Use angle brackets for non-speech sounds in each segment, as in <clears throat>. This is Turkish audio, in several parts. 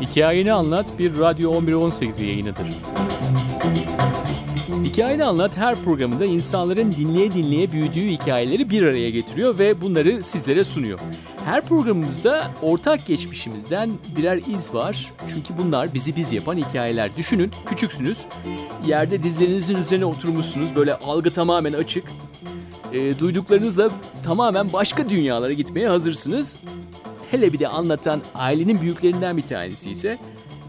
Hikayeni Anlat bir Radyo 1118 yayınıdır. Hikayeni Anlat her programında insanların dinleye dinleye büyüdüğü hikayeleri bir araya getiriyor ve bunları sizlere sunuyor. Her programımızda ortak geçmişimizden birer iz var. Çünkü bunlar bizi biz yapan hikayeler. Düşünün, küçüksünüz, yerde dizlerinizin üzerine oturmuşsunuz, böyle algı tamamen açık. E, duyduklarınızla tamamen başka dünyalara gitmeye hazırsınız. Hele bir de anlatan ailenin büyüklerinden bir tanesi ise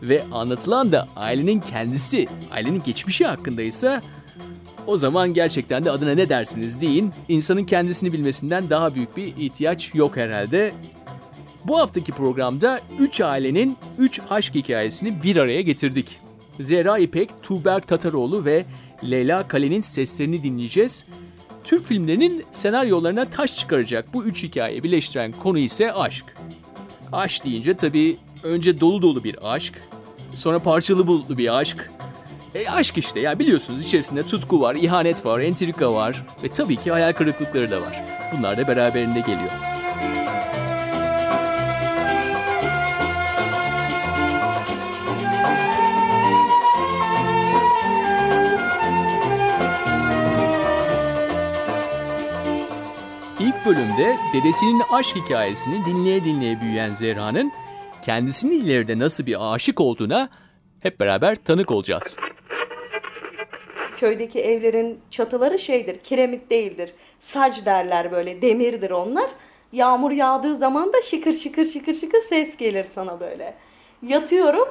ve anlatılan da ailenin kendisi, ailenin geçmişi hakkındaysa o zaman gerçekten de adına ne dersiniz deyin, insanın kendisini bilmesinden daha büyük bir ihtiyaç yok herhalde. Bu haftaki programda 3 ailenin 3 aşk hikayesini bir araya getirdik. Zehra İpek, Tuğberk Tataroğlu ve Leyla Kale'nin seslerini dinleyeceğiz. Türk filmlerinin senaryolarına taş çıkaracak bu üç hikayeyi birleştiren konu ise aşk. Aşk deyince tabii önce dolu dolu bir aşk, sonra parçalı bulutlu bir aşk. E aşk işte ya biliyorsunuz içerisinde tutku var, ihanet var, entrika var ve tabii ki hayal kırıklıkları da var. Bunlar da beraberinde geliyor. İlk bölümde dedesinin aşk hikayesini dinleye dinleye büyüyen Zehra'nın kendisinin ileride nasıl bir aşık olduğuna hep beraber tanık olacağız. Köydeki evlerin çatıları şeydir, kiremit değildir. Sac derler böyle, demirdir onlar. Yağmur yağdığı zaman da şıkır şıkır şıkır şıkır ses gelir sana böyle. Yatıyorum,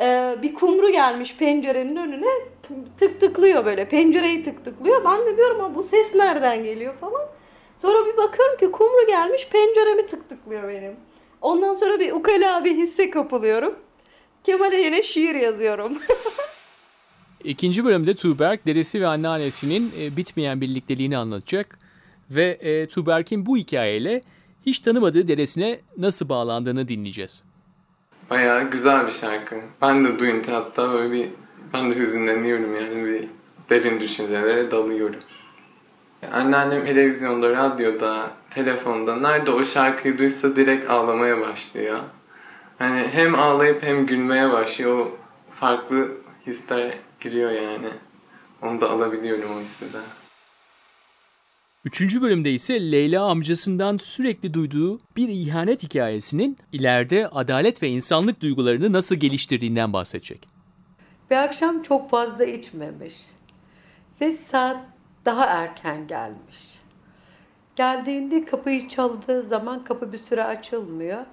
e, bir kumru gelmiş pencerenin önüne tık tıklıyor böyle, pencereyi tık tıklıyor. Ben de diyorum bu ses nereden geliyor falan. Sonra bir bakıyorum ki kumru gelmiş penceremi tık tıklıyor benim. Ondan sonra bir ukala bir hisse kapılıyorum. Kemal'e yine şiir yazıyorum. <laughs> İkinci bölümde Tuğberk dedesi ve anneannesinin e, bitmeyen birlikteliğini anlatacak. Ve e, Tuğberk'in bu hikayeyle hiç tanımadığı dedesine nasıl bağlandığını dinleyeceğiz. Bayağı güzel bir şarkı. Ben de duyunca hatta böyle bir ben de hüzünleniyorum yani bir derin düşüncelere dalıyorum. Anneannem televizyonda, radyoda, telefonda nerede o şarkıyı duysa direkt ağlamaya başlıyor. Hani hem ağlayıp hem gülmeye başlıyor. O farklı hisler giriyor yani. Onu da alabiliyorum o hissi de. Üçüncü bölümde ise Leyla amcasından sürekli duyduğu bir ihanet hikayesinin ileride adalet ve insanlık duygularını nasıl geliştirdiğinden bahsedecek. Bir akşam çok fazla içmemiş ve saat daha erken gelmiş. Geldiğinde kapıyı çaldığı zaman kapı bir süre açılmıyor.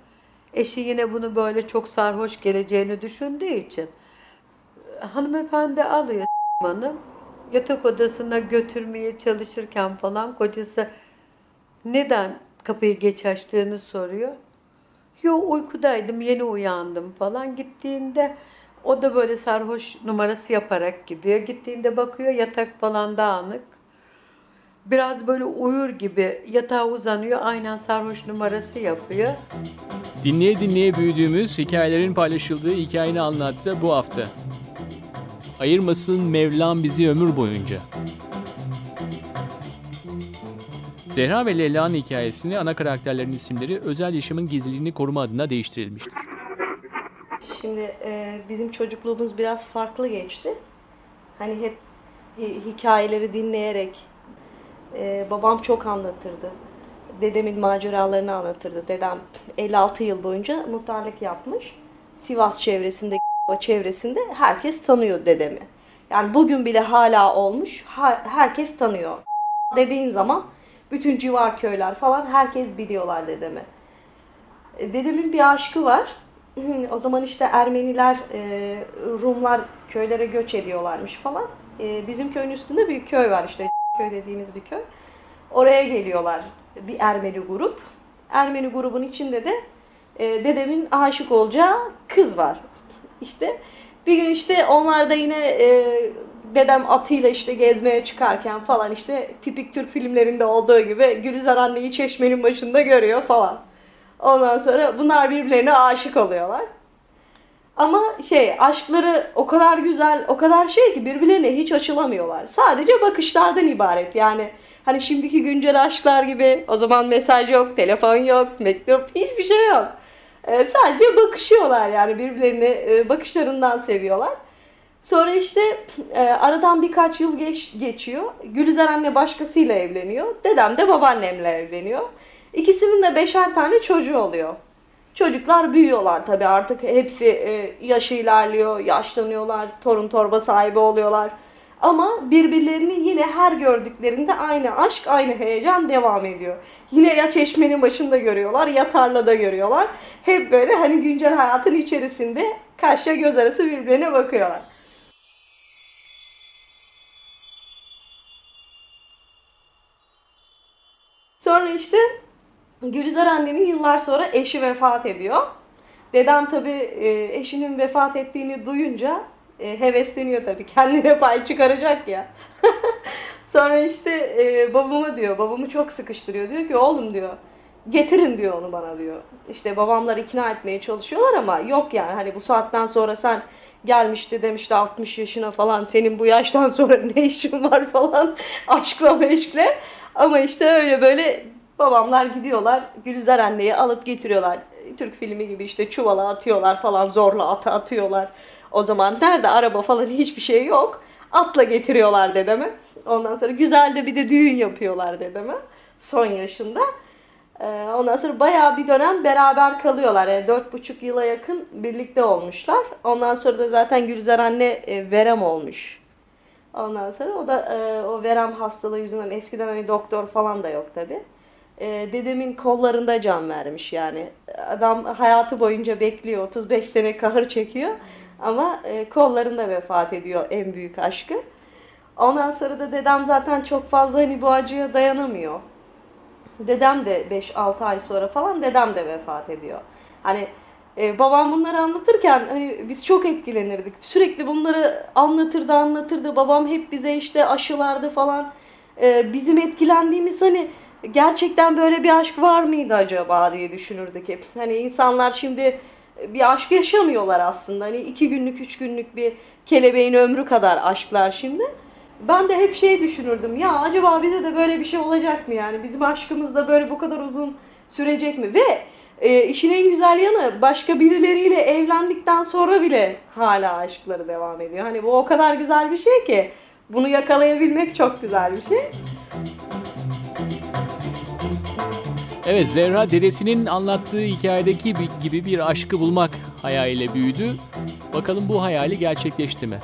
Eşi yine bunu böyle çok sarhoş geleceğini düşündüğü için hanımefendi alıyor hanım yatak odasına götürmeye çalışırken falan kocası neden kapıyı geç açtığını soruyor. Yo uykudaydım yeni uyandım falan gittiğinde o da böyle sarhoş numarası yaparak gidiyor. Gittiğinde bakıyor yatak falan dağınık. Biraz böyle uyur gibi yatağa uzanıyor. Aynen sarhoş numarası yapıyor. Dinleye dinleye büyüdüğümüz hikayelerin paylaşıldığı hikayeni anlattı bu hafta. Ayırmasın Mevlam bizi ömür boyunca. Zehra ve Leyla'nın hikayesini ana karakterlerin isimleri özel yaşamın gizliliğini koruma adına değiştirilmiştir. Şimdi e, bizim çocukluğumuz biraz farklı geçti. Hani hep hikayeleri dinleyerek e, babam çok anlatırdı. Dedemin maceralarını anlatırdı. Dedem 56 yıl boyunca muhtarlık yapmış. Sivas çevresinde çevresinde herkes tanıyor dedemi. Yani bugün bile hala olmuş herkes tanıyor. Dediğin zaman bütün civar köyler falan herkes biliyorlar dedemi. E, dedemin bir aşkı var. <clears throat> o zaman işte Ermeniler, e, Rumlar köylere göç ediyorlarmış falan. E, bizim köyün üstünde bir köy var işte köy dediğimiz bir köy. Oraya geliyorlar bir Ermeni grup. Ermeni grubun içinde de dedemin aşık olacağı kız var. İşte bir gün işte onlar da yine e, dedem atıyla işte gezmeye çıkarken falan işte tipik Türk filmlerinde olduğu gibi Gülizar anneyi çeşmenin başında görüyor falan. Ondan sonra bunlar birbirlerine aşık oluyorlar. Ama şey aşkları o kadar güzel, o kadar şey ki birbirlerine hiç açılamıyorlar. Sadece bakışlardan ibaret. Yani hani şimdiki güncel aşklar gibi o zaman mesaj yok, telefon yok, mektup hiçbir şey yok. Ee, sadece bakışıyorlar yani birbirlerini e, bakışlarından seviyorlar. Sonra işte e, aradan birkaç yıl geç, geçiyor. Gülizar anne başkasıyla evleniyor. Dedem de babaannemle evleniyor. İkisinin de beşer tane çocuğu oluyor. Çocuklar büyüyorlar tabii artık hepsi e, yaşı ilerliyor, yaşlanıyorlar, torun torba sahibi oluyorlar. Ama birbirlerini yine her gördüklerinde aynı aşk, aynı heyecan devam ediyor. Yine ya çeşmenin başında görüyorlar ya tarlada görüyorlar. Hep böyle hani güncel hayatın içerisinde kaşla göz arası birbirine bakıyorlar. Sonra işte Gülizar annenin yıllar sonra eşi vefat ediyor. Dedem tabii e, eşinin vefat ettiğini duyunca e, hevesleniyor tabii. <laughs> Kendine pay çıkaracak ya. <laughs> sonra işte e, babamı diyor, babamı çok sıkıştırıyor. Diyor ki oğlum diyor, getirin diyor onu bana diyor. İşte babamlar ikna etmeye çalışıyorlar ama yok yani hani bu saatten sonra sen gelmişti demişti 60 yaşına falan senin bu yaştan sonra <laughs> ne işin var falan aşkla meşkle. Ama işte öyle böyle babamlar gidiyorlar Gülizar anneyi alıp getiriyorlar. Türk filmi gibi işte çuvala atıyorlar falan zorla ata atıyorlar. O zaman nerede araba falan hiçbir şey yok. Atla getiriyorlar dedeme. Ondan sonra güzel de bir de düğün yapıyorlar dedeme. Son yaşında. Ee, ondan sonra bayağı bir dönem beraber kalıyorlar. Yani dört buçuk yıla yakın birlikte olmuşlar. Ondan sonra da zaten Gülizar anne e, verem olmuş. Ondan sonra o da e, o verem hastalığı yüzünden eskiden hani doktor falan da yok tabi. E, dedemin kollarında can vermiş yani. Adam hayatı boyunca bekliyor. 35 sene kahır çekiyor. Ama e, kollarında vefat ediyor en büyük aşkı. Ondan sonra da dedem zaten çok fazla hani bu acıya dayanamıyor. Dedem de 5-6 ay sonra falan dedem de vefat ediyor. Hani ee, babam bunları anlatırken hani biz çok etkilenirdik. Sürekli bunları anlatırdı anlatırdı. Babam hep bize işte aşılardı falan. Ee, bizim etkilendiğimiz hani gerçekten böyle bir aşk var mıydı acaba diye düşünürdük hep. Hani insanlar şimdi bir aşk yaşamıyorlar aslında. Hani iki günlük, üç günlük bir kelebeğin ömrü kadar aşklar şimdi. Ben de hep şey düşünürdüm. Ya acaba bize de böyle bir şey olacak mı yani? Bizim aşkımız da böyle bu kadar uzun sürecek mi? Ve e, işin en güzel yanı başka birileriyle evlendikten sonra bile hala aşkları devam ediyor. Hani bu o kadar güzel bir şey ki bunu yakalayabilmek çok güzel bir şey. Evet Zehra dedesinin anlattığı hikayedeki gibi bir aşkı bulmak hayaliyle büyüdü. Bakalım bu hayali gerçekleşti mi?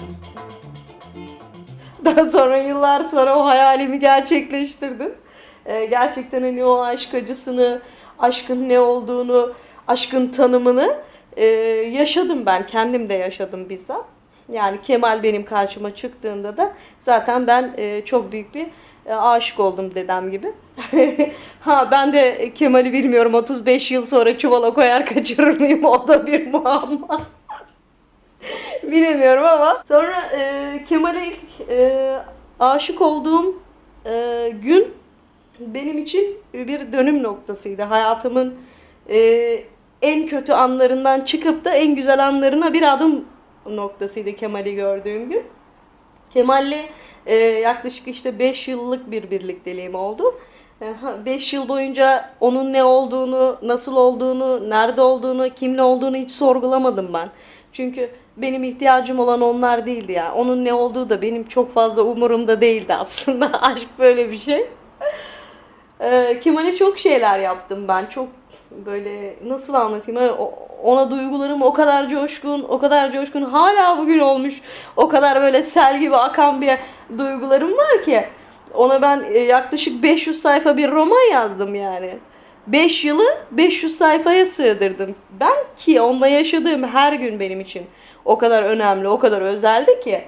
Daha sonra yıllar sonra o hayalimi gerçekleştirdim. Ee, gerçekten hani o aşk acısını, aşkın ne olduğunu, aşkın tanımını e, yaşadım ben. Kendim de yaşadım bizzat. Yani Kemal benim karşıma çıktığında da zaten ben e, çok büyük bir aşık oldum dedem gibi. <laughs> ha ben de Kemal'i bilmiyorum 35 yıl sonra çuvala koyar kaçırır mıyım o da bir muamma. <laughs> Bilemiyorum ama sonra e, Kemal'e ilk e, aşık olduğum e, gün benim için bir dönüm noktasıydı. Hayatımın e, en kötü anlarından çıkıp da en güzel anlarına bir adım noktasıydı Kemal'i gördüğüm gün. Kemal'le e, yaklaşık işte 5 yıllık bir birlikteliğim oldu. 5 e, yıl boyunca onun ne olduğunu, nasıl olduğunu, nerede olduğunu, kimle olduğunu hiç sorgulamadım ben. Çünkü benim ihtiyacım olan onlar değildi ya. Onun ne olduğu da benim çok fazla umurumda değildi aslında. <laughs> Aşk böyle bir şey. Ee, Kemal'e çok şeyler yaptım ben. Çok böyle nasıl anlatayım? Ona duygularım o kadar coşkun, o kadar coşkun. Hala bugün olmuş. O kadar böyle sel gibi akan bir duygularım var ki. Ona ben e, yaklaşık 500 sayfa bir roman yazdım yani. 5 yılı 500 sayfaya sığdırdım. Ben ki onunla yaşadığım her gün benim için o kadar önemli, o kadar özeldi ki.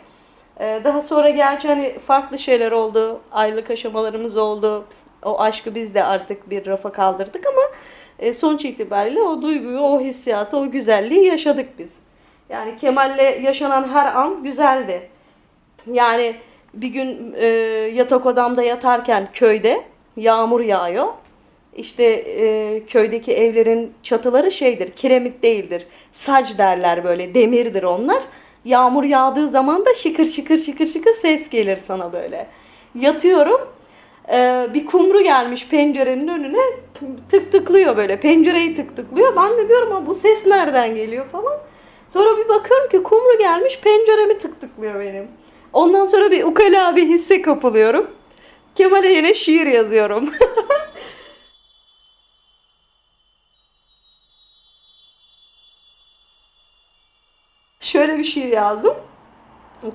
Ee, daha sonra gerçi hani farklı şeyler oldu. Aylık aşamalarımız oldu o aşkı biz de artık bir rafa kaldırdık ama e, sonuç itibariyle o duyguyu, o hissiyatı, o güzelliği yaşadık biz. Yani Kemal'le yaşanan her an güzeldi. Yani bir gün e, yatak odamda yatarken köyde yağmur yağıyor. işte e, köydeki evlerin çatıları şeydir, kiremit değildir. Sac derler böyle, demirdir onlar. Yağmur yağdığı zaman da şıkır şıkır şıkır şıkır ses gelir sana böyle. Yatıyorum, e, bir kumru gelmiş pencerenin önüne tık tıklıyor böyle, pencereyi tık tıklıyor. Ben de diyorum bu ses nereden geliyor falan. Sonra bir bakıyorum ki kumru gelmiş penceremi tık tıklıyor benim. Ondan sonra bir ukala bir hisse kapılıyorum. Kemal'e yine şiir yazıyorum. <laughs> Şöyle bir şiir yazdım.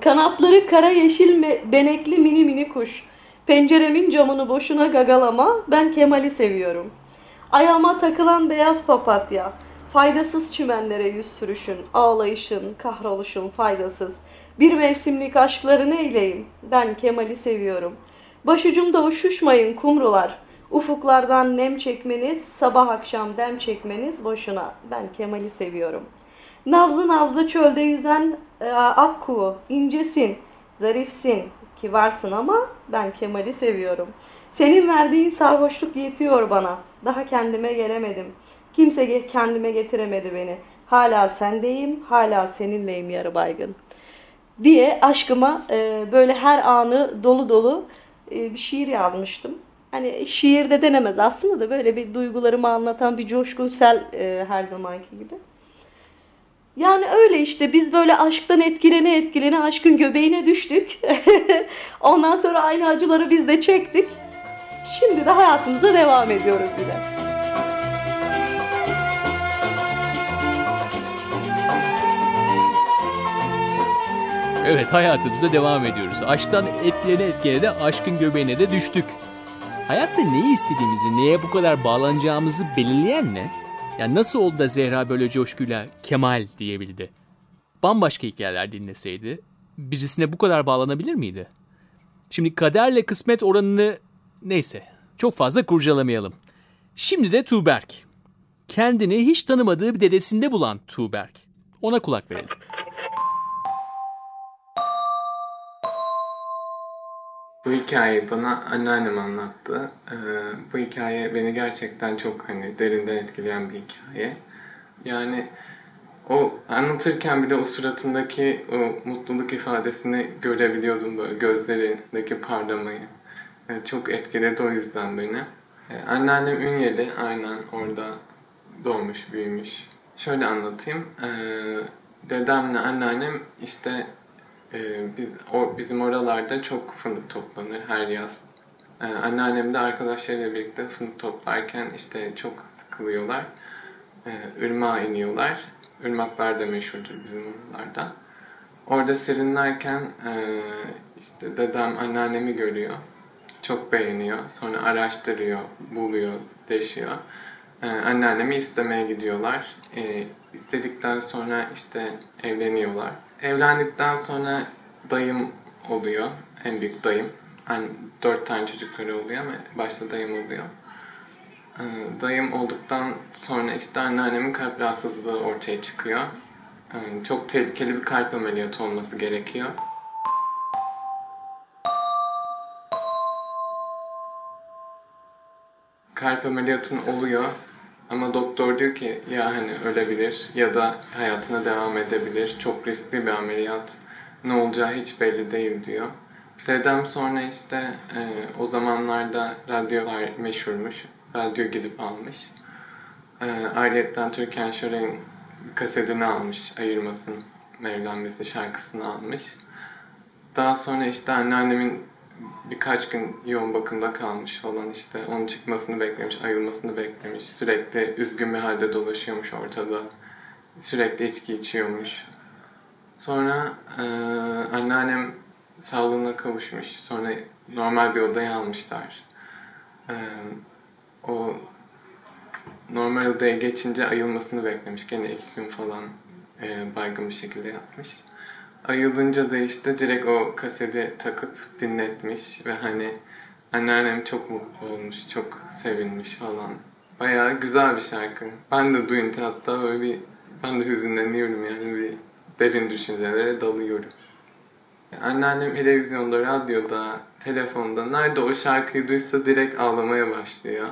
Kanatları kara yeşil benekli mini mini kuş. Penceremin camını boşuna gagalama, ben Kemal'i seviyorum. Ayağıma takılan beyaz papatya, faydasız çimenlere yüz sürüşün, ağlayışın, kahroluşun faydasız. Bir mevsimlik aşkları neyleyim, ben Kemal'i seviyorum. Başucumda uçuşmayın kumrular, ufuklardan nem çekmeniz, sabah akşam dem çekmeniz boşuna, ben Kemal'i seviyorum.'' Nazlı nazlı çölde yüzen e, akkuğu, incesin, zarifsin ki varsın ama ben Kemal'i seviyorum. Senin verdiğin sarhoşluk yetiyor bana. Daha kendime gelemedim. Kimse kendime getiremedi beni. Hala sendeyim, hala seninleyim yarı baygın. Diye aşkıma e, böyle her anı dolu dolu e, bir şiir yazmıştım. Hani şiirde denemez aslında da böyle bir duygularımı anlatan bir coşkunsel e, her zamanki gibi. Yani öyle işte biz böyle aşktan etkilene etkilene aşkın göbeğine düştük. <laughs> Ondan sonra aynı acıları biz de çektik. Şimdi de hayatımıza devam ediyoruz yine. Evet hayatımıza devam ediyoruz. Aşktan etkilene etkilene aşkın göbeğine de düştük. Hayatta neyi istediğimizi, neye bu kadar bağlanacağımızı belirleyen ne? Yani nasıl oldu da Zehra böyle coşkuyla Kemal diyebildi? Bambaşka hikayeler dinleseydi birisine bu kadar bağlanabilir miydi? Şimdi kaderle kısmet oranını neyse çok fazla kurcalamayalım. Şimdi de Tuğberk. Kendini hiç tanımadığı bir dedesinde bulan Tuğberk. Ona kulak verelim. Bu hikayeyi bana anneannem anlattı. Ee, bu hikaye beni gerçekten çok hani derinden etkileyen bir hikaye. Yani o anlatırken bile o suratındaki o mutluluk ifadesini görebiliyordum böyle gözlerindeki parlamayı. Ee, çok etkiledi o yüzden beni. Ee, anneannem Ünyeli aynen orada doğmuş, büyümüş. Şöyle anlatayım. Ee, dedemle anneannem işte ee, biz o, bizim oralarda çok fındık toplanır her yaz. Ee, anneannem de arkadaşlarıyla birlikte fındık toplarken işte çok sıkılıyorlar. Ee, ırmağa iniyorlar. Irmaklar da meşhurdur bizim oralarda. Orada serinlerken e, işte dedem anneannemi görüyor. Çok beğeniyor. Sonra araştırıyor, buluyor, deşiyor. Ee, anneannemi istemeye gidiyorlar. Ee, istedikten sonra işte evleniyorlar. Evlendikten sonra dayım oluyor. En büyük dayım. Yani dört tane çocukları oluyor ama başta dayım oluyor. Ee, dayım olduktan sonra işte anneannemin kalp rahatsızlığı ortaya çıkıyor. Ee, çok tehlikeli bir kalp ameliyatı olması gerekiyor. Kalp ameliyatın oluyor ama doktor diyor ki ya hani ölebilir ya da hayatına devam edebilir. Çok riskli bir ameliyat. Ne olacağı hiç belli değil diyor. Dedem sonra işte e, o zamanlarda radyolar meşhurmuş. Radyo gidip almış. E, ayrıyetten Türkan Şoray'ın kasetini almış. Ayırmasın Mevlenmesi şarkısını almış. Daha sonra işte anneannemin birkaç gün yoğun bakımda kalmış falan işte. Onun çıkmasını beklemiş, ayılmasını beklemiş. Sürekli üzgün bir halde dolaşıyormuş ortada. Sürekli içki içiyormuş. Sonra e, anneannem sağlığına kavuşmuş. Sonra normal bir odaya almışlar. E, o normal odaya geçince ayılmasını beklemiş. Gene iki gün falan e, baygın bir şekilde yatmış. Ayılınca da işte direkt o kaseti takıp dinletmiş ve hani anneannem çok mutlu olmuş, çok sevinmiş falan. Bayağı güzel bir şarkı. Ben de duyunca hatta böyle bir ben de hüzünleniyorum yani bir derin düşüncelere dalıyorum. Anneannem televizyonda, radyoda, telefonda nerede o şarkıyı duysa direkt ağlamaya başlıyor.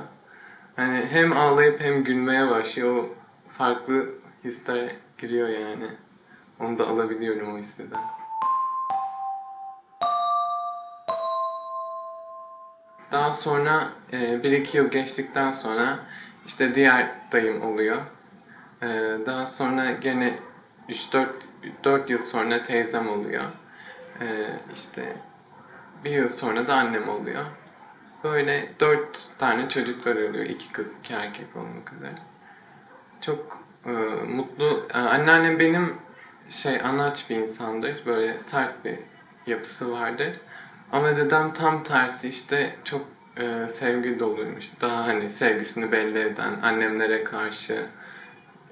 Hani hem ağlayıp hem gülmeye başlıyor. O farklı hisler giriyor yani. Onu da alabiliyorum o hisseden. Daha sonra e, bir iki yıl geçtikten sonra işte diğer dayım oluyor. E, daha sonra gene 3-4 4 yıl sonra teyzem oluyor. E, işte bir yıl sonra da annem oluyor. Böyle dört tane çocuklar oluyor. iki kız, iki erkek olmak üzere. Çok e, mutlu. E, anneannem benim şey anaç bir insandır. Böyle sert bir yapısı vardır. Ama dedem tam tersi işte çok e, sevgi doluymuş. Daha hani sevgisini belli eden annemlere karşı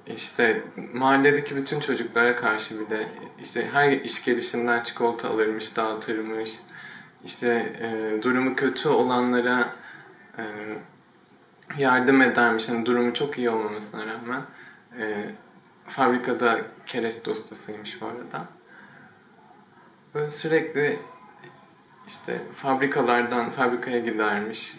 işte mahalledeki bütün çocuklara karşı bir de işte her iş gelişinden çikolata alırmış, dağıtırmış. İşte e, durumu kötü olanlara e, yardım edermiş. Hani durumu çok iyi olmamasına rağmen. E, fabrikada kereste ustasıymış bu arada. Böyle sürekli işte fabrikalardan fabrikaya gidermiş.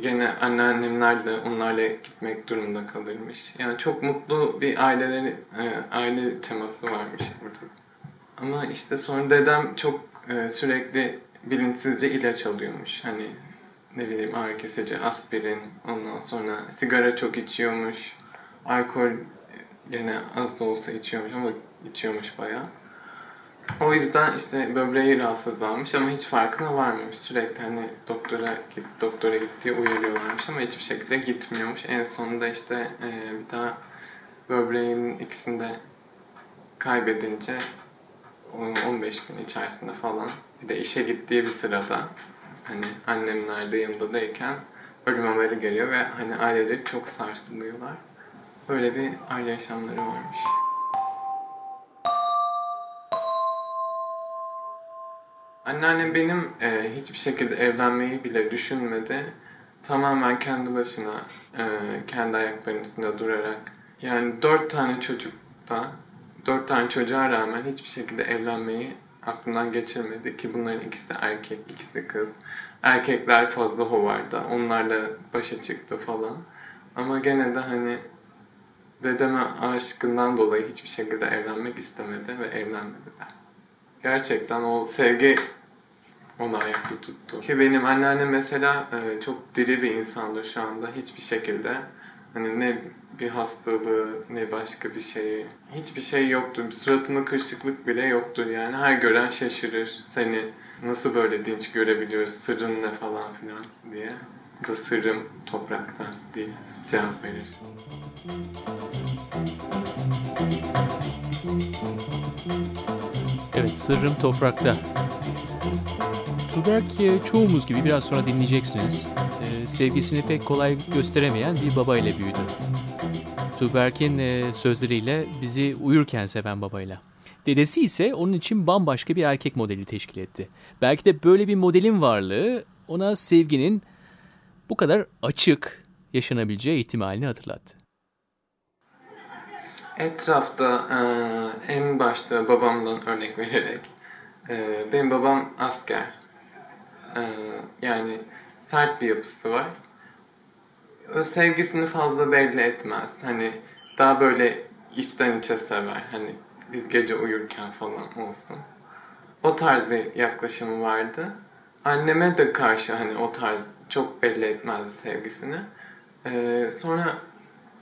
Gene anneannemler de onlarla gitmek durumunda kalırmış. Yani çok mutlu bir aileleri, e, aile teması varmış burada. Ama işte sonra dedem çok e, sürekli bilinçsizce ilaç alıyormuş. Hani ne bileyim ağrı kesici, aspirin, ondan sonra sigara çok içiyormuş. Alkol gene az da olsa içiyormuş ama içiyormuş bayağı. O yüzden işte böbreği rahatsızlanmış ama hiç farkına varmamış. Sürekli hani doktora git, doktora git diye uyarıyorlarmış ama hiçbir şekilde gitmiyormuş. En sonunda işte e, bir daha böbreğinin ikisini de kaybedince 15 gün içerisinde falan bir de işe gittiği bir sırada hani annemler de yanındayken ölüm haberi geliyor ve hani ailecek çok sarsılıyorlar. Böyle bir aile yaşamları varmış. Anneannem benim e, hiçbir şekilde evlenmeyi bile düşünmedi. Tamamen kendi başına, e, kendi ayaklarının üstünde durarak. Yani dört tane çocukta, dört tane çocuğa rağmen hiçbir şekilde evlenmeyi aklından geçirmedi ki bunların ikisi erkek, ikisi kız. Erkekler fazla hovarda, onlarla başa çıktı falan. Ama gene de hani dedeme aşkından dolayı hiçbir şekilde evlenmek istemedi ve evlenmedi de. Gerçekten o sevgi onu ayakta tuttu. Ki benim anneannem mesela e, çok diri bir insandır şu anda. Hiçbir şekilde hani ne bir hastalığı ne başka bir şeyi hiçbir şey yoktur. Suratında kırışıklık bile yoktur yani. Her gören şaşırır. Seni nasıl böyle dinç görebiliyoruz, sırrın ne falan filan diye. Da sırrım toprakta diye cevap verir. Evet, sırrım toprakta. Tuberk çoğumuz gibi biraz sonra dinleyeceksiniz. Ee, sevgisini pek kolay gösteremeyen bir baba ile büyüdü. Tuberk'in e, sözleriyle bizi uyurken seven babayla. Dedesi ise onun için bambaşka bir erkek modeli teşkil etti. Belki de böyle bir modelin varlığı ona sevginin bu kadar açık yaşanabileceği ihtimalini hatırlattı. Etrafta e, en başta babamdan örnek vererek e, benim babam asker. E, yani sert bir yapısı var. Sevgisini fazla belli etmez. Hani daha böyle içten içe sever. Hani biz gece uyurken falan olsun. O tarz bir yaklaşımı vardı. Anneme de karşı hani o tarz çok belli etmezdi sevgisini. Ee, sonra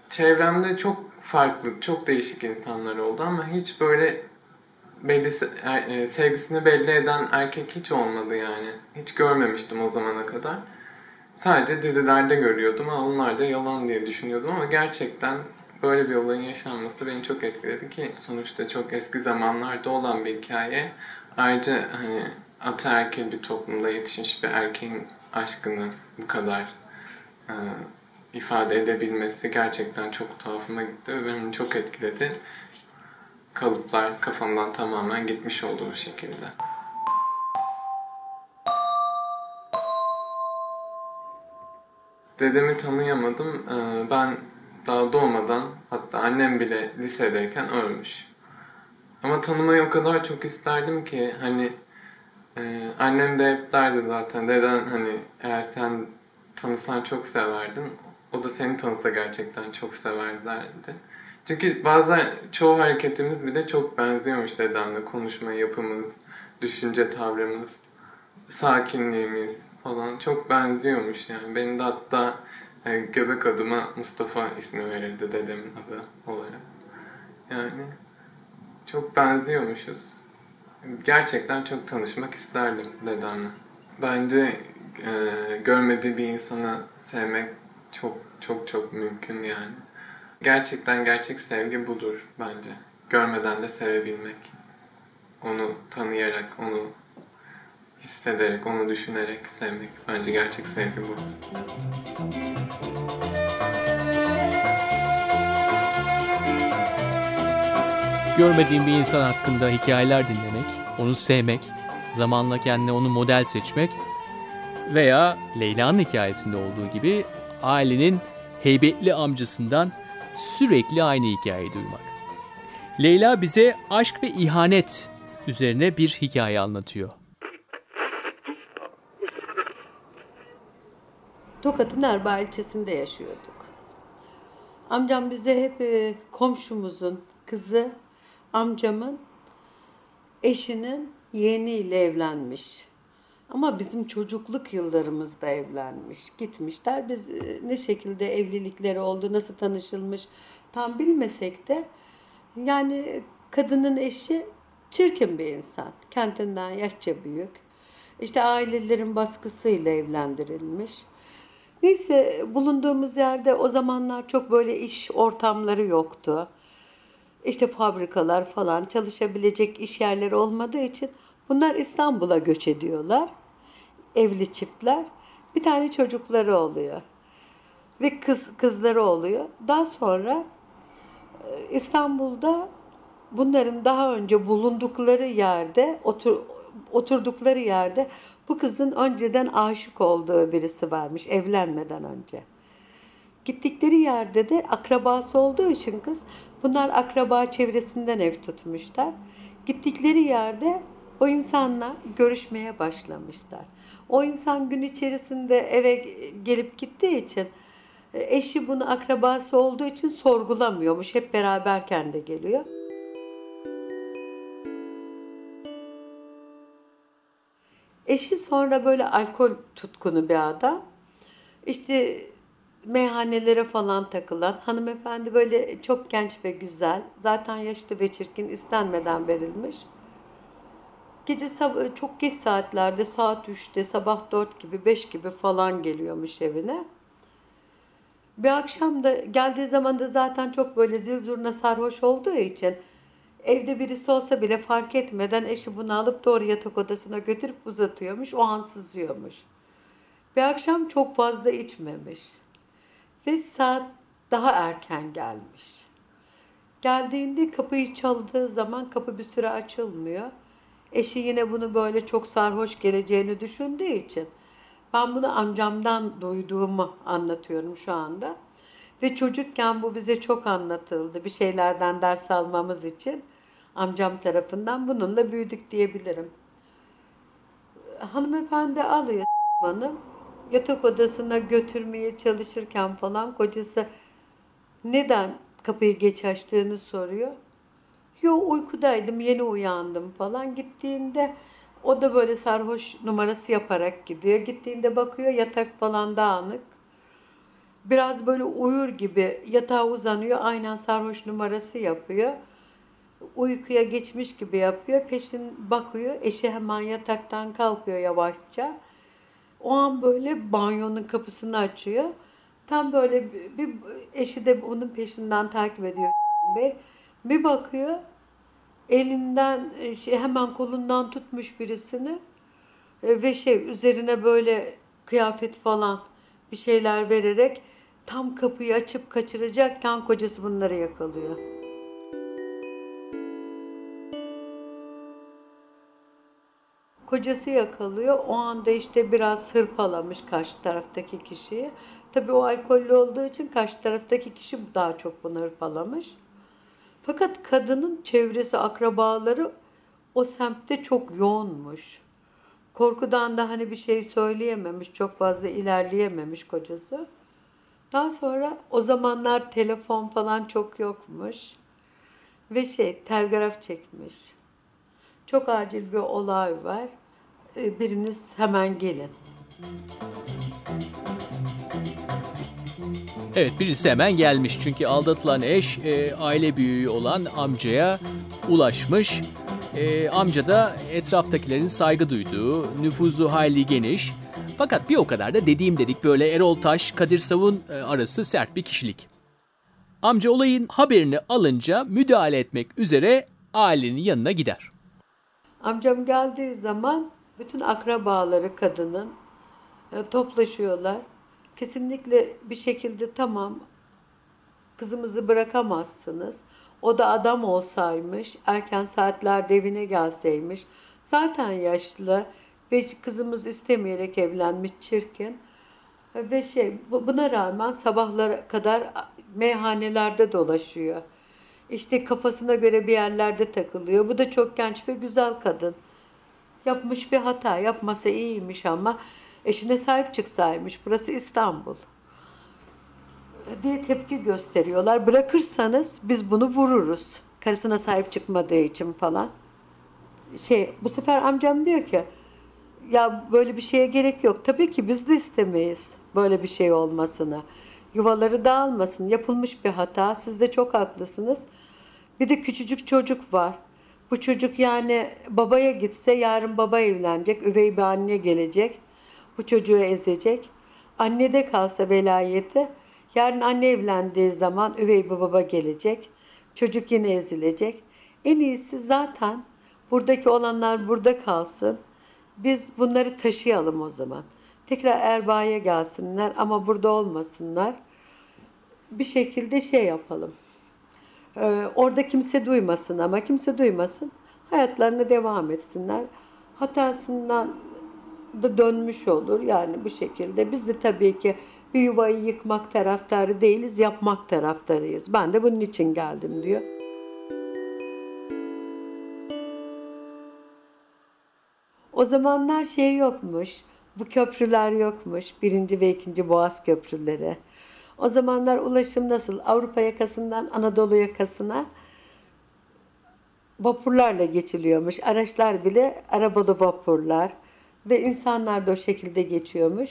çevremde çok farklı, çok değişik insanlar oldu ama hiç böyle belli, er, sevgisini belli eden erkek hiç olmadı yani. Hiç görmemiştim o zamana kadar. Sadece dizilerde görüyordum ama onlar da yalan diye düşünüyordum ama gerçekten böyle bir olayın yaşanması beni çok etkiledi ki sonuçta çok eski zamanlarda olan bir hikaye. Ayrıca hani ataerkil bir toplumda yetişmiş bir erkeğin aşkını bu kadar e, ifade edebilmesi gerçekten çok tuhafıma gitti ve beni çok etkiledi. Kalıplar kafamdan tamamen gitmiş oldu bu şekilde. Dedemi tanıyamadım. E, ben daha doğmadan hatta annem bile lisedeyken ölmüş. Ama tanımayı o kadar çok isterdim ki hani e, annem de hep derdi zaten deden hani eğer sen tanısan çok severdin. O da seni tanısa gerçekten çok severlerdi. Çünkü bazen çoğu hareketimiz bile çok benziyormuş dedemle. Konuşma yapımız, düşünce tavrımız, sakinliğimiz falan çok benziyormuş yani. Benim de hatta e, göbek adıma Mustafa ismi verildi dedemin adı olarak. Yani çok benziyormuşuz. Gerçekten çok tanışmak isterdim dedemle. Bence e, görmediği bir insanı sevmek çok çok çok mümkün yani. Gerçekten gerçek sevgi budur bence. Görmeden de sevebilmek. Onu tanıyarak, onu hissederek, onu düşünerek sevmek. Bence gerçek sevgi bu. Görmediğin bir insan hakkında hikayeler dinlemek, onu sevmek, zamanla kendine onu model seçmek veya Leyla'nın hikayesinde olduğu gibi ailenin heybetli amcasından sürekli aynı hikayeyi duymak. Leyla bize aşk ve ihanet üzerine bir hikaye anlatıyor. Tokat'ın Erbaa ilçesinde yaşıyorduk. Amcam bize hep e, komşumuzun kızı, amcamın eşinin yeğeniyle evlenmiş. Ama bizim çocukluk yıllarımızda evlenmiş, gitmişler. Biz e, ne şekilde evlilikleri oldu, nasıl tanışılmış tam bilmesek de yani kadının eşi çirkin bir insan. Kendinden yaşça büyük. İşte ailelerin baskısıyla evlendirilmiş. Neyse bulunduğumuz yerde o zamanlar çok böyle iş ortamları yoktu. İşte fabrikalar falan çalışabilecek iş yerleri olmadığı için bunlar İstanbul'a göç ediyorlar. Evli çiftler. Bir tane çocukları oluyor. Ve kız kızları oluyor. Daha sonra e, İstanbul'da bunların daha önce bulundukları yerde otur, oturdukları yerde bu kızın önceden aşık olduğu birisi varmış evlenmeden önce. Gittikleri yerde de akrabası olduğu için kız bunlar akraba çevresinden ev tutmuşlar. Gittikleri yerde o insanla görüşmeye başlamışlar. O insan gün içerisinde eve gelip gittiği için e, eşi bunu akrabası olduğu için sorgulamıyormuş. Hep beraberken de geliyor. Eşi sonra böyle alkol tutkunu bir adam. İşte meyhanelere falan takılan hanımefendi böyle çok genç ve güzel. Zaten yaşlı ve çirkin istenmeden verilmiş. Gece çok geç saatlerde saat 3'te sabah 4 gibi 5 gibi falan geliyormuş evine. Bir akşam da geldiği zaman da zaten çok böyle zil zurna sarhoş olduğu için Evde birisi olsa bile fark etmeden eşi bunu alıp doğru yatak odasına götürüp uzatıyormuş. O an sızıyormuş. Bir akşam çok fazla içmemiş. Ve saat daha erken gelmiş. Geldiğinde kapıyı çaldığı zaman kapı bir süre açılmıyor. Eşi yine bunu böyle çok sarhoş geleceğini düşündüğü için ben bunu amcamdan duyduğumu anlatıyorum şu anda. Ve çocukken bu bize çok anlatıldı bir şeylerden ders almamız için amcam tarafından bununla büyüdük diyebilirim. Hanımefendi alıyor hanım yatak odasına götürmeye çalışırken falan kocası neden kapıyı geç açtığını soruyor. Yo uykudaydım yeni uyandım falan gittiğinde o da böyle sarhoş numarası yaparak gidiyor. Gittiğinde bakıyor yatak falan dağınık. Biraz böyle uyur gibi yatağa uzanıyor aynen sarhoş numarası yapıyor uykuya geçmiş gibi yapıyor. Peşin bakıyor. Eşi hemen yataktan kalkıyor yavaşça. O an böyle banyonun kapısını açıyor. Tam böyle bir eşi de onun peşinden takip ediyor. Bey. Bir bakıyor elinden e, şey, hemen kolundan tutmuş birisini e, ve şey üzerine böyle kıyafet falan bir şeyler vererek tam kapıyı açıp kaçıracakken kocası bunları yakalıyor. Kocası yakalıyor. O anda işte biraz hırpalamış karşı taraftaki kişiyi. Tabii o alkollü olduğu için karşı taraftaki kişi daha çok bunu hırpalamış. Fakat kadının çevresi, akrabaları o semtte çok yoğunmuş. Korkudan da hani bir şey söyleyememiş, çok fazla ilerleyememiş kocası. Daha sonra o zamanlar telefon falan çok yokmuş. Ve şey telgraf çekmiş. Çok acil bir olay var. Ee, Biriniz hemen gelin. Evet birisi hemen gelmiş çünkü aldatılan eş e, aile büyüğü olan amcaya ulaşmış. E, amca da etraftakilerin saygı duyduğu, nüfuzu hayli geniş. Fakat bir o kadar da dediğim dedik böyle Erol Taş, Kadir Savun e, arası sert bir kişilik. Amca olayın haberini alınca müdahale etmek üzere ailenin yanına gider. Amcam geldiği zaman bütün akrabaları kadının e, toplaşıyorlar. Kesinlikle bir şekilde tamam kızımızı bırakamazsınız. O da adam olsaymış, erken saatlerde evine gelseymiş. Zaten yaşlı ve kızımız istemeyerek evlenmiş çirkin. Ve şey bu- buna rağmen sabahlara kadar meyhanelerde dolaşıyor. İşte kafasına göre bir yerlerde takılıyor. Bu da çok genç ve güzel kadın. Yapmış bir hata. Yapmasa iyiymiş ama eşine sahip çıksaymış. Burası İstanbul. diye tepki gösteriyorlar. Bırakırsanız biz bunu vururuz. Karısına sahip çıkmadığı için falan. Şey bu sefer amcam diyor ki ya böyle bir şeye gerek yok. Tabii ki biz de istemeyiz böyle bir şey olmasını. Yuvaları dağılmasın. Yapılmış bir hata. Siz de çok haklısınız. Bir de küçücük çocuk var. Bu çocuk yani babaya gitse yarın baba evlenecek. Üvey bir anne gelecek. Bu çocuğu ezecek. Annede kalsa velayeti yarın anne evlendiği zaman üvey bir baba gelecek. Çocuk yine ezilecek. En iyisi zaten buradaki olanlar burada kalsın. Biz bunları taşıyalım o zaman. Tekrar Erbaa'ya gelsinler ama burada olmasınlar. Bir şekilde şey yapalım. Ee, orada kimse duymasın ama kimse duymasın. Hayatlarına devam etsinler. Hatasından da dönmüş olur yani bu şekilde. Biz de tabii ki bir yuvayı yıkmak taraftarı değiliz, yapmak taraftarıyız. Ben de bunun için geldim diyor. O zamanlar şey yokmuş, bu köprüler yokmuş, birinci ve ikinci Boğaz köprüleri. O zamanlar ulaşım nasıl? Avrupa yakasından Anadolu yakasına vapurlarla geçiliyormuş. Araçlar bile arabalı vapurlar ve insanlar da o şekilde geçiyormuş.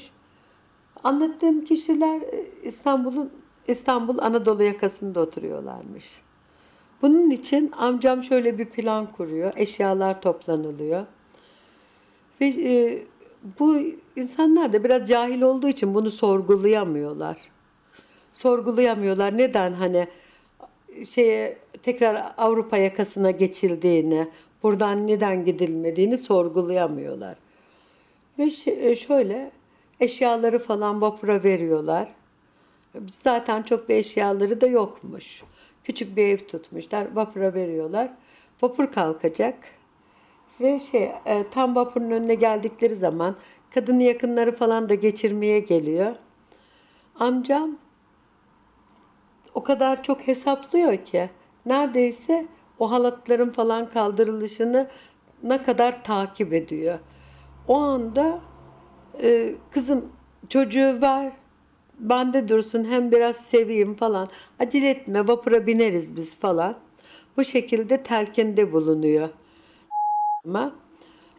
Anlattığım kişiler e, İstanbul'un İstanbul Anadolu yakasında oturuyorlarmış. Bunun için amcam şöyle bir plan kuruyor. Eşyalar toplanılıyor. Ve e, bu insanlar da biraz cahil olduğu için bunu sorgulayamıyorlar. Sorgulayamıyorlar. Neden hani şeye tekrar Avrupa yakasına geçildiğini, buradan neden gidilmediğini sorgulayamıyorlar. Ve ş- şöyle eşyaları falan vapura veriyorlar. Zaten çok bir eşyaları da yokmuş. Küçük bir ev tutmuşlar, vapura veriyorlar. Vapur kalkacak. Ve şey e, tam vapurun önüne geldikleri zaman kadın yakınları falan da geçirmeye geliyor. Amcam o kadar çok hesaplıyor ki neredeyse o halatların falan kaldırılışını ne kadar takip ediyor. O anda e, kızım çocuğu ver bende dursun hem biraz seveyim falan. Acele etme vapura bineriz biz falan. Bu şekilde telkinde bulunuyor. Ama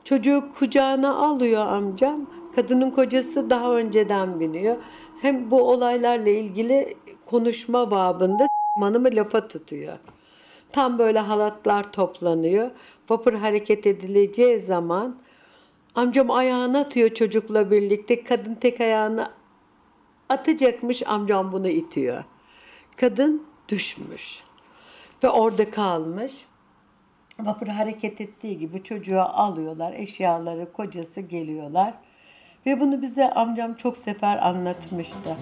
çocuğu kucağına alıyor amcam. Kadının kocası daha önceden biniyor. Hem bu olaylarla ilgili konuşma babında hanımı lafa tutuyor. Tam böyle halatlar toplanıyor. Vapur hareket edileceği zaman amcam ayağını atıyor çocukla birlikte. Kadın tek ayağını atacakmış amcam bunu itiyor. Kadın düşmüş ve orada kalmış. Vapur hareket ettiği gibi çocuğu alıyorlar, eşyaları, kocası geliyorlar. Ve bunu bize amcam çok sefer anlatmıştı.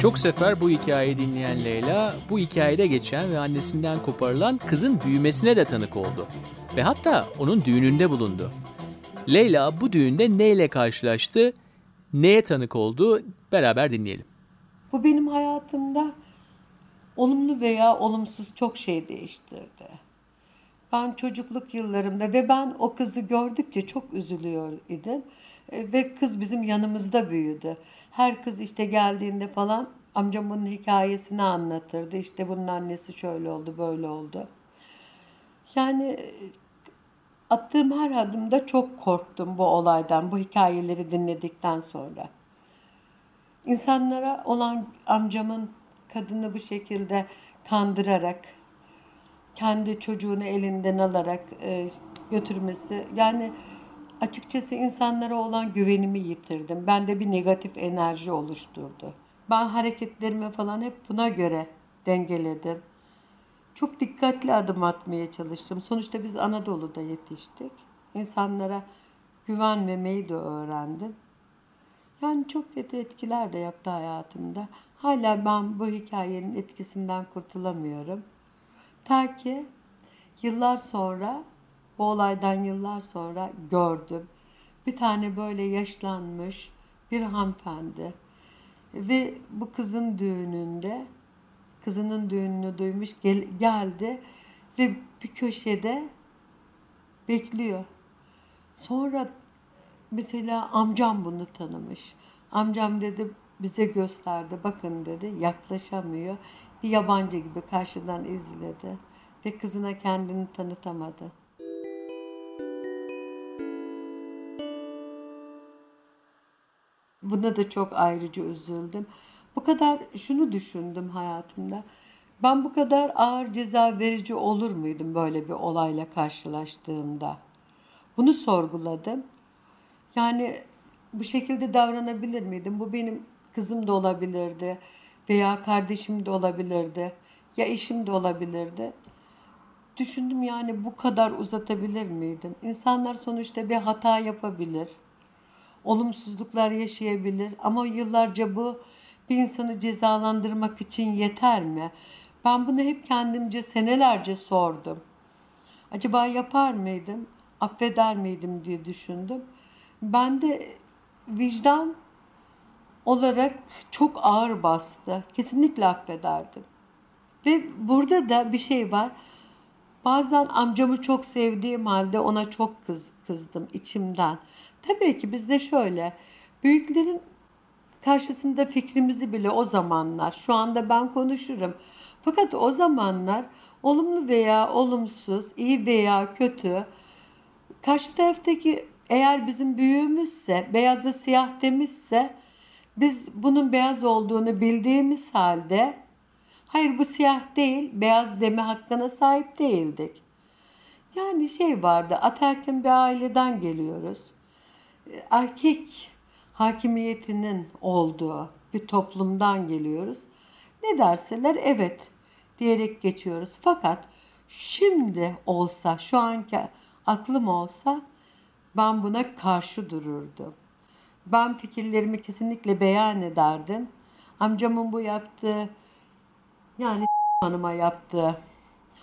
Çok sefer bu hikayeyi dinleyen Leyla, bu hikayede geçen ve annesinden koparılan kızın büyümesine de tanık oldu. Ve hatta onun düğününde bulundu. Leyla bu düğünde neyle karşılaştı, neye tanık oldu beraber dinleyelim. Bu benim hayatımda olumlu veya olumsuz çok şey değiştirdi. Ben çocukluk yıllarımda ve ben o kızı gördükçe çok üzülüyor idim. E, Ve kız bizim yanımızda büyüdü. Her kız işte geldiğinde falan amcam bunun hikayesini anlatırdı. İşte bunun annesi şöyle oldu, böyle oldu. Yani e, attığım her adımda çok korktum bu olaydan, bu hikayeleri dinledikten sonra. İnsanlara olan amcamın kadını bu şekilde kandırarak, kendi çocuğunu elinden alarak e, götürmesi, yani açıkçası insanlara olan güvenimi yitirdim. Bende bir negatif enerji oluşturdu. Ben hareketlerimi falan hep buna göre dengeledim. Çok dikkatli adım atmaya çalıştım. Sonuçta biz Anadolu'da yetiştik. İnsanlara güvenmemeyi de öğrendim. Yani çok kötü etkiler de yaptı hayatımda. Hala ben bu hikayenin etkisinden kurtulamıyorum. Ta ki yıllar sonra, bu olaydan yıllar sonra gördüm. Bir tane böyle yaşlanmış bir hanımefendi ve bu kızın düğününde kızının düğününü duymuş gel- geldi ve bir köşede bekliyor. Sonra mesela amcam bunu tanımış. Amcam dedi bize gösterdi bakın dedi yaklaşamıyor. Bir yabancı gibi karşıdan izledi ve kızına kendini tanıtamadı. Buna da çok ayrıca üzüldüm. Bu kadar şunu düşündüm hayatımda. Ben bu kadar ağır ceza verici olur muydum böyle bir olayla karşılaştığımda? Bunu sorguladım. Yani bu şekilde davranabilir miydim? Bu benim kızım da olabilirdi veya kardeşim de olabilirdi ya eşim de olabilirdi. Düşündüm yani bu kadar uzatabilir miydim? İnsanlar sonuçta bir hata yapabilir. Olumsuzluklar yaşayabilir ama yıllarca bu bir insanı cezalandırmak için yeter mi? Ben bunu hep kendimce senelerce sordum. Acaba yapar mıydım? Affeder miydim diye düşündüm. Ben de vicdan olarak çok ağır bastı. Kesinlikle affederdim. Ve burada da bir şey var. Bazen amcamı çok sevdiğim halde ona çok kız, kızdım içimden. Tabii ki bizde şöyle. Büyüklerin karşısında fikrimizi bile o zamanlar, şu anda ben konuşurum. Fakat o zamanlar olumlu veya olumsuz, iyi veya kötü, karşı taraftaki eğer bizim büyüğümüzse, beyazı siyah demişse, biz bunun beyaz olduğunu bildiğimiz halde, hayır bu siyah değil, beyaz deme hakkına sahip değildik. Yani şey vardı, ataerkil bir aileden geliyoruz. Erkek hakimiyetinin olduğu bir toplumdan geliyoruz. Ne derseler evet diyerek geçiyoruz. Fakat şimdi olsa, şu anki aklım olsa ben buna karşı dururdum. Ben fikirlerimi kesinlikle beyan ederdim. Amcamın bu yaptığı yani hanıma yaptığı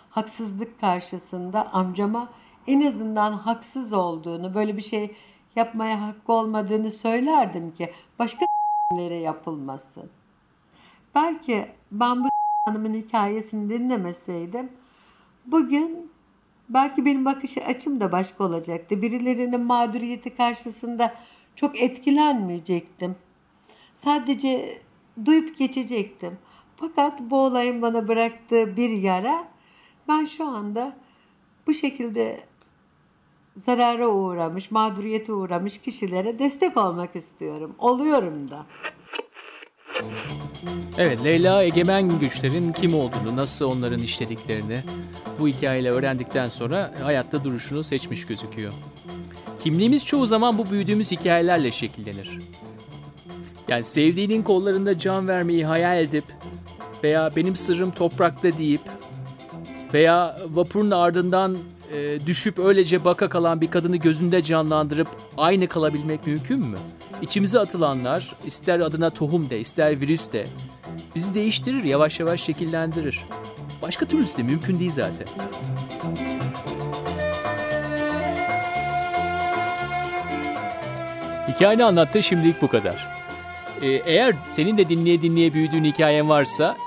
haksızlık karşısında amcama en azından haksız olduğunu, böyle bir şey yapmaya hakkı olmadığını söylerdim ki başka yapılmasın. Belki ben bu hanımın hikayesini dinlemeseydim bugün belki benim bakış açım da başka olacaktı. Birilerinin mağduriyeti karşısında çok etkilenmeyecektim. Sadece duyup geçecektim. Fakat bu olayın bana bıraktığı bir yara ben şu anda bu şekilde zarara uğramış, mağduriyete uğramış kişilere destek olmak istiyorum. Oluyorum da. Evet, Leyla egemen güçlerin kim olduğunu, nasıl onların işlediklerini bu hikayeyle öğrendikten sonra hayatta duruşunu seçmiş gözüküyor. Kimliğimiz çoğu zaman bu büyüdüğümüz hikayelerle şekillenir. Yani sevdiğinin kollarında can vermeyi hayal edip veya benim sırrım toprakta deyip veya vapurun ardından e, düşüp öylece baka kalan bir kadını gözünde canlandırıp aynı kalabilmek mümkün mü? İçimize atılanlar ister adına tohum de ister virüs de bizi değiştirir yavaş yavaş şekillendirir. Başka türlüsü de mümkün değil zaten. Hikayeni anlattı şimdilik bu kadar. Ee, eğer senin de dinleye dinleye büyüdüğün hikayen varsa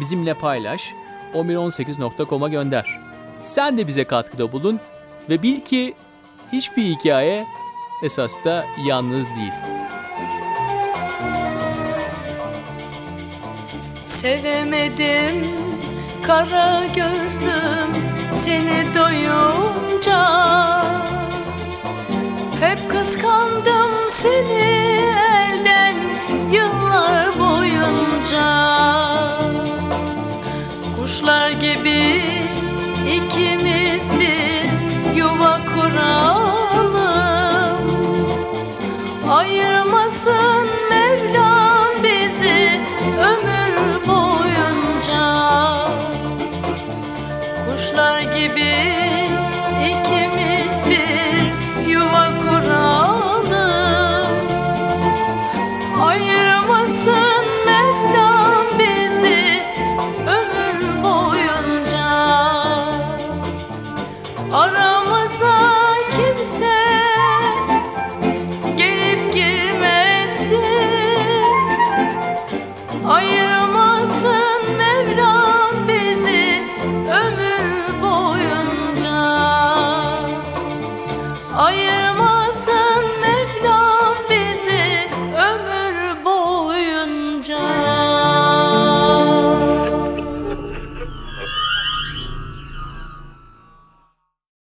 bizimle paylaş. 1118.com'a gönder. sen de bize katkıda bulun ve bil ki hiçbir hikaye esas da yalnız değil. Sevemedim kara gözlüm seni doyunca. Hep kıskandım seni elden yıllar boyunca. Kuşlar gibi ikimiz bir yuva kurar kuşlar gibi.